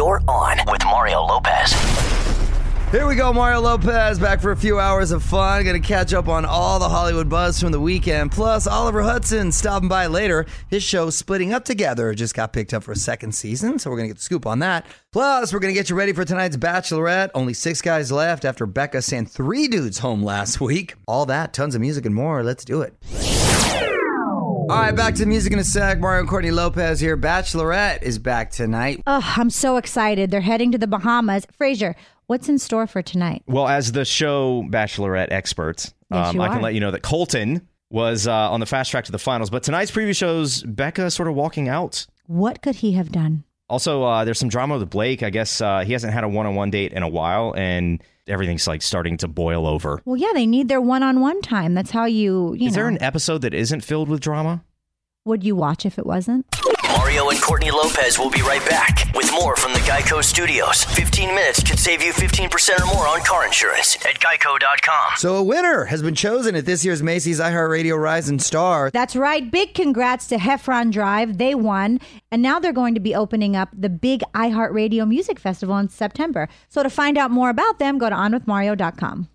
You're on with Mario Lopez. Here we go, Mario Lopez, back for a few hours of fun. Gonna catch up on all the Hollywood buzz from the weekend. Plus, Oliver Hudson stopping by later. His show, Splitting Up Together, just got picked up for a second season, so we're gonna get the scoop on that. Plus, we're gonna get you ready for tonight's Bachelorette. Only six guys left after Becca sent three dudes home last week. All that, tons of music and more. Let's do it. All right, back to music in a sec. Mario and Courtney Lopez here. Bachelorette is back tonight. Oh, I'm so excited. They're heading to the Bahamas. Frazier, what's in store for tonight? Well, as the show Bachelorette experts, Yes, um, you I can let you know that Colton was uh, on the fast track to the finals. But tonight's preview shows Becca sort of walking out. What could he have done? Also, uh, there's some drama with Blake. I guess uh, he hasn't had a one-on-one date in a while, and everything's like starting to boil over. Well, yeah, they need their one-on-one time. That's how you, you Is know. there an episode that isn't filled with drama? would you watch if it wasn't? Mario and Courtney Lopez will be right back with more from the Geico Studios. 15 minutes could save you 15% or more on car insurance at geico.com. So, a winner has been chosen at this year's Macy's iHeartRadio Rising Star. That's right. Big congrats to Heffron Drive. They won. And now they're going to be opening up the big iHeartRadio Music Festival in September. So to find out more about them, go to onwithmario.com.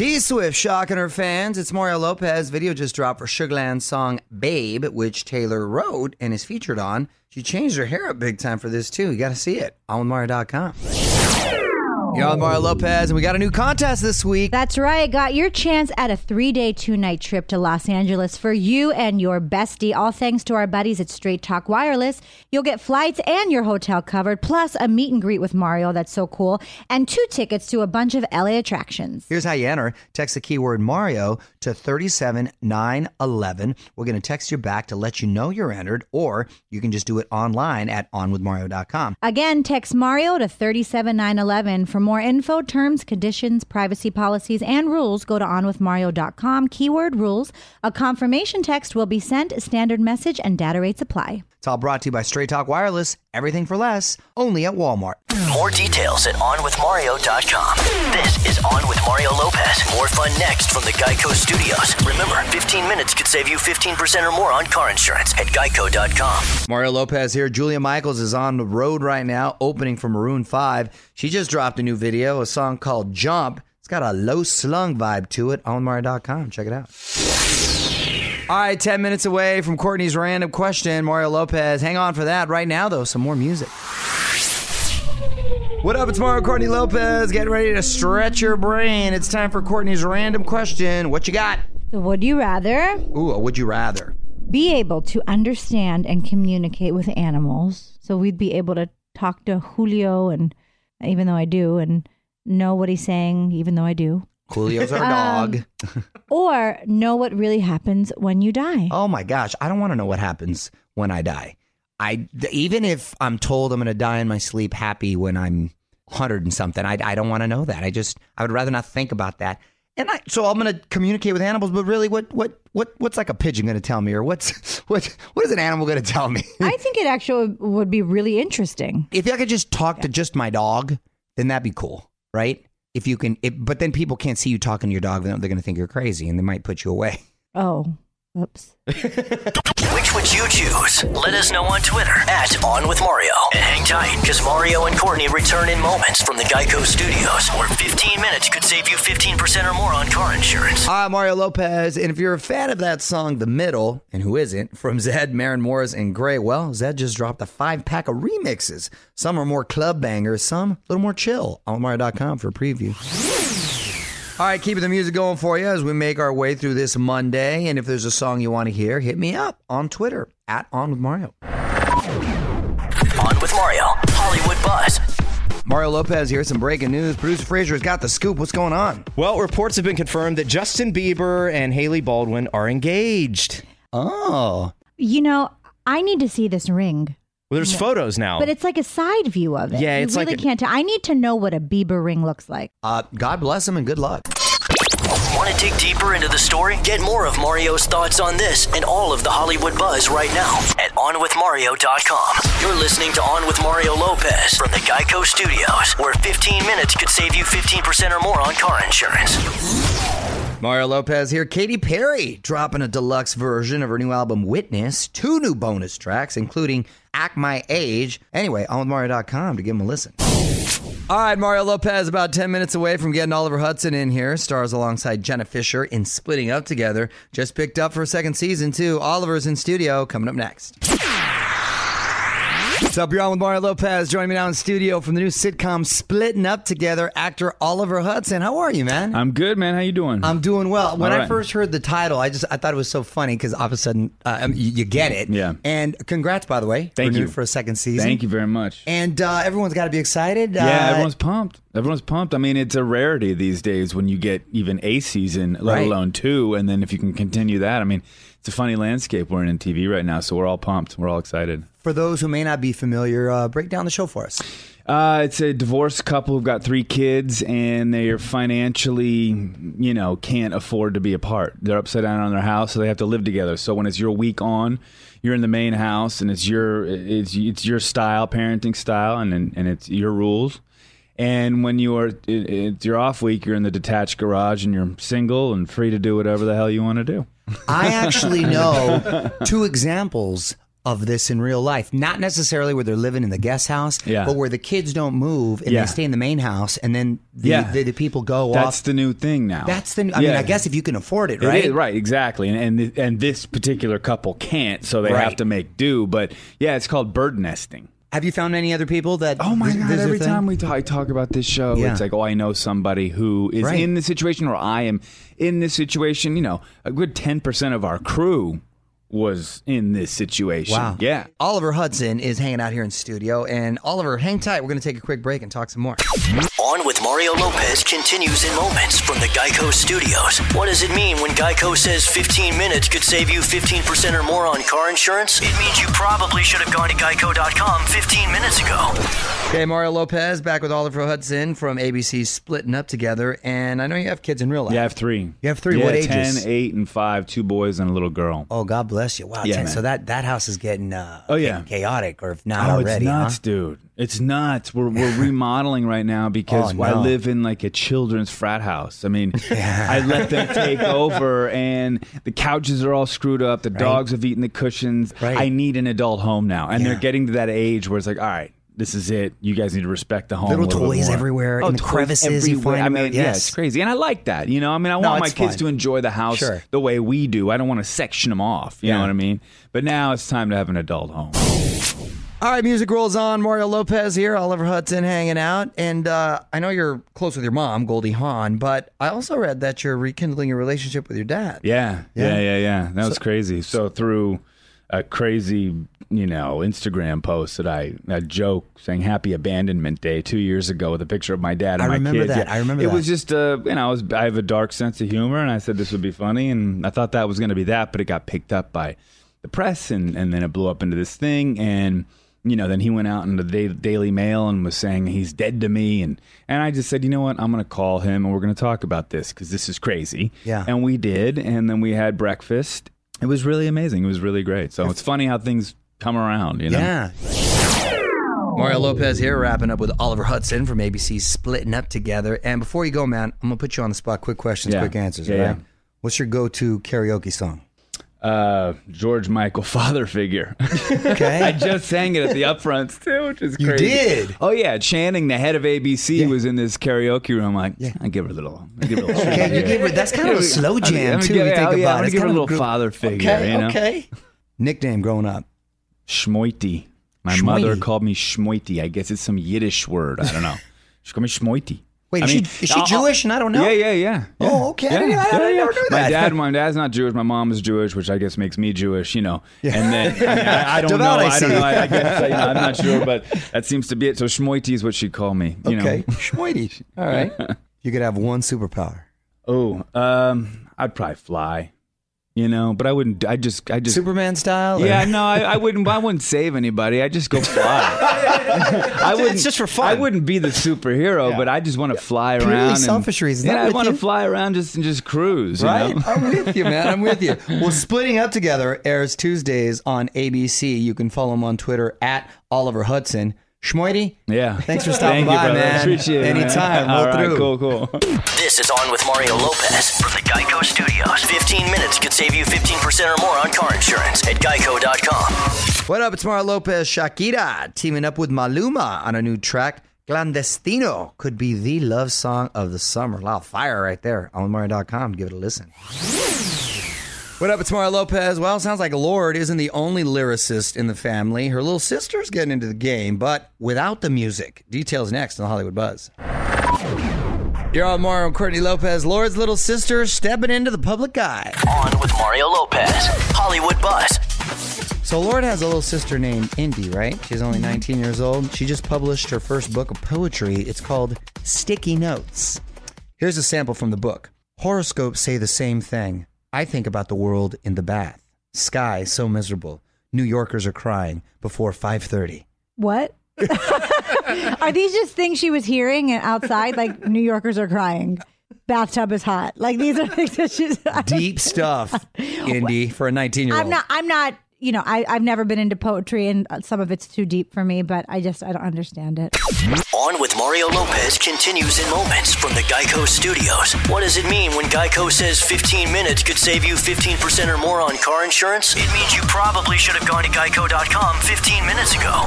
T Swift shocking her fans. It's Mario Lopez. Video just dropped for Sugarland's song Babe, which Taylor wrote and is featured on. She changed her hair up big time for this too. You got to see it on Mario.com. You're on Mario oh. Lopez, and we got a new contest this week. That's right. Got your chance at a three day, two night trip to Los Angeles for you and your bestie. All thanks to our buddies at Straight Talk Wireless. You'll get flights and your hotel covered, plus a meet and greet with Mario. That's so cool. And two tickets to a bunch of LA attractions. Here's how you enter. Text the keyword Mario to 37911. We're going to text you back to let you know you're entered, or you can just do it online at onwithmario.com. Again, text Mario to 37911. For more info, terms, conditions, privacy policies, and rules, go to onwithmario.com. Keyword rules. A confirmation text will be sent. Standard message and data rates apply. It's all brought to you by Straight Talk Wireless. Everything for less, only at Walmart. More details at onwithmario.com. This is On with Mario Lopez. More fun next from the Geico Studios. Remember, 15 minutes could save you 15% or more on car insurance at geico.com. Mario Lopez here. Julia Michaels is on the road right now, opening for Maroon 5. She just dropped a new video, a song called Jump. It's got a low slung vibe to it on Mario.com. Check it out. All right, 10 minutes away from Courtney's random question. Mario Lopez. Hang on for that. Right now, though, some more music. What up? It's Mario Courtney Lopez. Getting ready to stretch your brain. It's time for Courtney's random question. What you got? Would you rather Ooh, a would you rather? be able to understand and communicate with animals? So we'd be able to talk to Julio, and even though I do, and know what he's saying, even though I do, Julio's our Um, dog. or know what really happens when you die. Oh my gosh, I don't want to know what happens when I die. I even if I'm told I'm going to die in my sleep happy when I'm 100 and something, I, I don't want to know that. I just I would rather not think about that. And I, so I'm going to communicate with animals, but really, what what what what's like a pigeon going to tell me, or what's what what is an animal going to tell me? I think it actually would be really interesting. if I could just talk to just my dog, then that'd be cool, right? If you can, it, but then people can't see you talking to your dog, they're going to think you're crazy, and they might put you away. Oh, oops. Which would you choose? Let us know on Twitter at On With Mario. And hang tight, because Mario and Courtney return in moments from the Geico Studios, where 15 minutes could save you 15% or more on car insurance. I'm Mario Lopez, and if you're a fan of that song, The Middle, and who isn't, from Zedd, Maren Morris, and Grey, well, Zedd just dropped a five pack of remixes. Some are more club bangers, some a little more chill. On Mario.com for a preview. All right, keeping the music going for you as we make our way through this Monday. And if there's a song you want to hear, hit me up on Twitter at On With Mario. On With Mario, Hollywood Buzz. Mario Lopez here. Some breaking news. Producer Fraser's got the scoop. What's going on? Well, reports have been confirmed that Justin Bieber and Hailey Baldwin are engaged. Oh, You know, I need to see this ring. Well, there's photos now. But it's like a side view of it. Yeah, you it's like really a- can't tell. I need to know what a Bieber ring looks like. uh, God bless him and good luck. Want to dig deeper into the story? Get more of Mario's thoughts on this and all of the Hollywood buzz right now at OnWithMario.com. You're listening to On with Mario Lopez from the Geico Studios, where 15 minutes could save you 15% or more on car insurance. Mario Lopez here. Katy Perry dropping a deluxe version of her new album Witness. Two new bonus tracks, including act my age. Anyway, on with onwithmario.com to give him a listen. All right, Mario Lopez, about 10 minutes away from getting Oliver Hudson in here. Stars alongside Jenna Fischer in Splitting Up Together. Just picked up for a second season, too. Oliver's in studio, coming up next. What's up? You're on with Mario Lopez. Joining me now in studio from the new sitcom Splitting Up Together, actor Oliver Hudson. How are you, man? I'm good, man. How you doing? I'm doing well. When All I first heard the title, I just I thought it was so funny because all of a sudden uh, um, you, you get it. Yeah. And congrats, by the way. Thank you. for a second season. Thank you very much. And uh, everyone's got to be excited. yeah, Uh, everyone's pumped. Everyone's pumped. I mean, it's a rarity these days when you get even a season, let Right. alone two, and then if you can continue that. I mean, it's a funny landscape we're in in TV right now, so we're all pumped. We're all excited. For those who may not be familiar, uh, break down the show for us. Uh, it's a divorced couple who've got three kids, and they are financially, you know, can't afford to be apart. They're upside down on their house, so they have to live together. So when it's your week on, you're in the main house, and it's your it's it's your style, parenting style, and and, and it's your rules. And when you are it, it's your off week, you're in the detached garage, and you're single and free to do whatever the hell you want to do. I actually know two examples of this in real life. Not necessarily where they're living in the guest house, Yeah. but where the kids don't move and Yeah. they stay in the main house, and then the, Yeah. the, the people go That's off. the new thing now. That's the. I mean, I guess if you can afford it, It right? is, right, exactly. And, and and this particular couple can't, so they Right. have to make do. But yeah, it's called bird nesting. Have you found any other people that? Oh my god! this is a Every time we talk, talk about this show, Yeah. it's like, oh, I know somebody who is Right. in this situation, or I am in this situation. You know, a good ten percent of our crew was in this situation. Wow. Yeah. Oliver Hudson is hanging out here in studio, and Oliver, hang tight. We're going to take a quick break and talk some more. On with Mario Lopez continues in moments from the Geico Studios. What does it mean when Geico says 15 minutes could save you 15% or more on car insurance? It means you probably should have gone to geico.com 15 minutes ago. Okay, Mario Lopez back with Oliver Hudson from ABC's Splitting Up Together, and I know you have kids in real life. Yeah, I have three. You have three? Yeah, What ages? 10, 8, and 5, two boys and a little girl. Oh, God bless you. Wow. Yeah, 10 man. so that, that house is getting uh, Oh, yeah. chaotic, or if not Oh, already. it's nuts, huh? dude. It's nuts. We're we're remodeling right now because Oh, I live in like a children's frat house. I mean, I let them take over, and the couches are all screwed up. The dogs have eaten the cushions. Right. I need an adult home now, and Yeah. they're getting to that age where it's like, all right. This is it. You guys need to respect the home. Little a little bit toys everywhere, Oh, in crevices you find I mean, out. yeah, Yes. it's crazy, and I like that. You know, I mean, I want my kids fun. to enjoy the house Sure. the way we do. I don't want to section them off. You Yeah. know what I mean? But now it's time to have an adult home. All right, music rolls on. Mario Lopez here, Oliver Hudson hanging out. And uh, I know you're close with your mom, Goldie Hawn, but I also read that you're rekindling your relationship with your dad. Yeah, Yeah. yeah, yeah, yeah. That was crazy. So through a crazy, you know, Instagram post that I a joke saying Happy Abandonment Day two years ago with a picture of my dad and I my remember kids. that. Yeah. I remember it that. was just, uh, you know, I, was, I have a dark sense of humor, and I said this would be funny, and I thought that was going to be that, but it got picked up by the press, and and then it blew up into this thing, and. You know, then he went out in the Daily Mail and was saying he's dead to me, and and I just said, you know what, I'm going to call him and we're going to talk about this because this is crazy. Yeah. And we did, and then we had breakfast. It was really amazing. It was really great. So it's funny how things come around, you know? Yeah. Mario Lopez here, wrapping up with Oliver Hudson from ABC's Splitting Up Together. And before you go, man, I'm going to put you on the spot. Quick questions, Yeah. quick answers, Yeah, all right? yeah. What's your go to karaoke song? Uh, George Michael father figure. Okay. I just sang it at the upfronts too, which is You crazy. did? Oh yeah, Channing, the head of ABC, Yeah. was in this karaoke room. like, yeah. I give her a little. I give her a little. Okay, you give her, that's kind of a slow jam, too, give- you think oh, about it. gonna It's give her a kind of little group- father figure. Okay, you know? okay. Nickname growing up. Schmoity. My Schmoity. mother called me Schmoity. I guess it's some Yiddish word. I don't know. She called me Schmoity. Wait, I is mean, she, is she I'll- Jewish and I don't know? Yeah, yeah, yeah. Oh, yeah. okay. I didn't- I- I never knew My dad, my dad's not Jewish. My mom is Jewish, which I guess makes me Jewish. You know. And then I, I, I don't know. I I, don't know. I, I guess you know, I'm not sure, but that seems to be it. So Schmoity is what she'd call me. You Okay. Know? Schmoity. All right. You could have one superpower. Oh, um, I'd probably fly. You know, but I wouldn't. I just, I just. Superman style? or- Yeah, no, I, I wouldn't. I wouldn't save anybody. I just go fly. I wouldn't. just for fun. I wouldn't be the superhero, but I just want to fly Purely around. and- selfish reasons. Yeah, I want to fly around just and just cruise. you Right? know? I'm with you, man. I'm with you. Well, Splitting Up Together airs Tuesdays on ABC. You can follow him on Twitter at Oliver Hudson. Schmoity, Yeah. Thanks for stopping Thank you, by, brother. man. Appreciate it. man. Anytime. Roll All right, through. cool, cool. This is On with Mario Lopez from the Geico Studios. 15 minutes could save you 15% or more on car insurance at geico.com. What up? It's Mario Lopez. Shakira teaming up with Maluma on a new track. Clandestino could be the love song of the summer. A lot of fire right there. On Mario.com. Give it a listen. What up? It's Mario Lopez. Well, it sounds like Lorde isn't the only lyricist in the family. Her little sister's getting into the game, but without the music. Details next on the Hollywood Buzz. You're on Mario and Courtney Lopez. Lorde's little sister stepping into the public eye. On with Mario Lopez. Hollywood Buzz. So Lorde has a little sister named Indy, right? She's only mm-hmm. 19 years old. She just published her first book of poetry. It's called Sticky Notes. Here's a sample from the book. Horoscopes say the same thing. I think about the world in the bath. Sky so miserable. New Yorkers are crying before 5:30. What? are these just things she was hearing and outside? Like New Yorkers are crying. Bathtub is hot. Like these are things that she's Deep stuff, Indy, for a 19 year old. I'm not. I'm not. You know, I, I've never been into poetry, and some of it's too deep for me. But I just I don't understand it. On with Mario Lopez continues in moments from the Geico Studios. What does it mean when Geico says 15 minutes could save you 15% or more on car insurance? It means you probably should have gone to geico.com 15 minutes ago.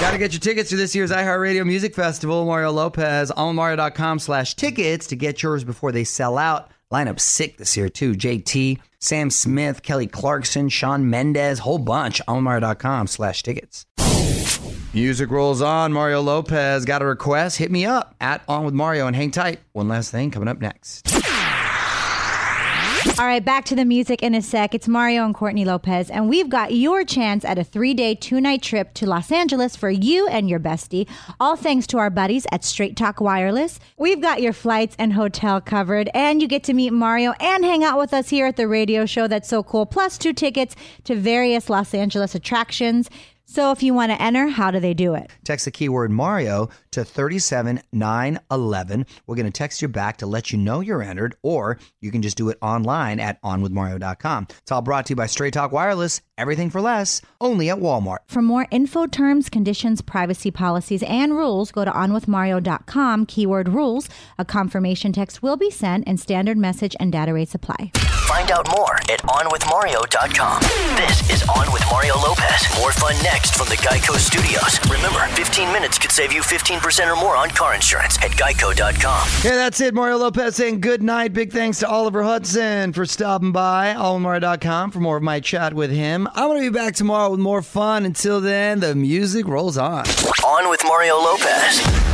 Got to get your tickets to this year's iHeartRadio Music Festival. Mario Lopez on Mario.com slash tickets to get yours before they sell out. Lineup sick this year, too. JT, Sam Smith, Kelly Clarkson, Shawn Mendes, whole bunch. On Mario.com slash tickets. Music rolls on. Mario Lopez got a request. Hit me up at On with Mario and hang tight. One last thing coming up next. All right, back to the music in a sec. It's Mario and Courtney Lopez, and we've got your chance at a three day, two night trip to Los Angeles for you and your bestie, all thanks to our buddies at Straight Talk Wireless. We've got your flights and hotel covered, and you get to meet Mario and hang out with us here at the radio show. That's so cool. Plus, two tickets to various Los Angeles attractions. So if you want to enter, how do they do it? Text the keyword Mario to 37911. We're going to text you back to let you know you're entered, or you can just do it online at onwithmario.com. It's all brought to you by Straight Talk Wireless. Everything for less, only at Walmart. For more info, terms, conditions, privacy policies, and rules, go to onwithmario.com, keyword rules. A confirmation text will be sent, and standard message and data rates apply. Find out more at onwithmario.com. This is On with Mario Lopez. More fun next from the Geico Studios. Remember, 15 minutes could save you 15% or more on car insurance at geico.com. Yeah, that's it. Mario Lopez saying good night. Big thanks to Oliver Hudson for stopping by. AllMario.com for more of my chat with him. I'm going to be back tomorrow with more fun. Until then, the music rolls on. On with Mario Lopez.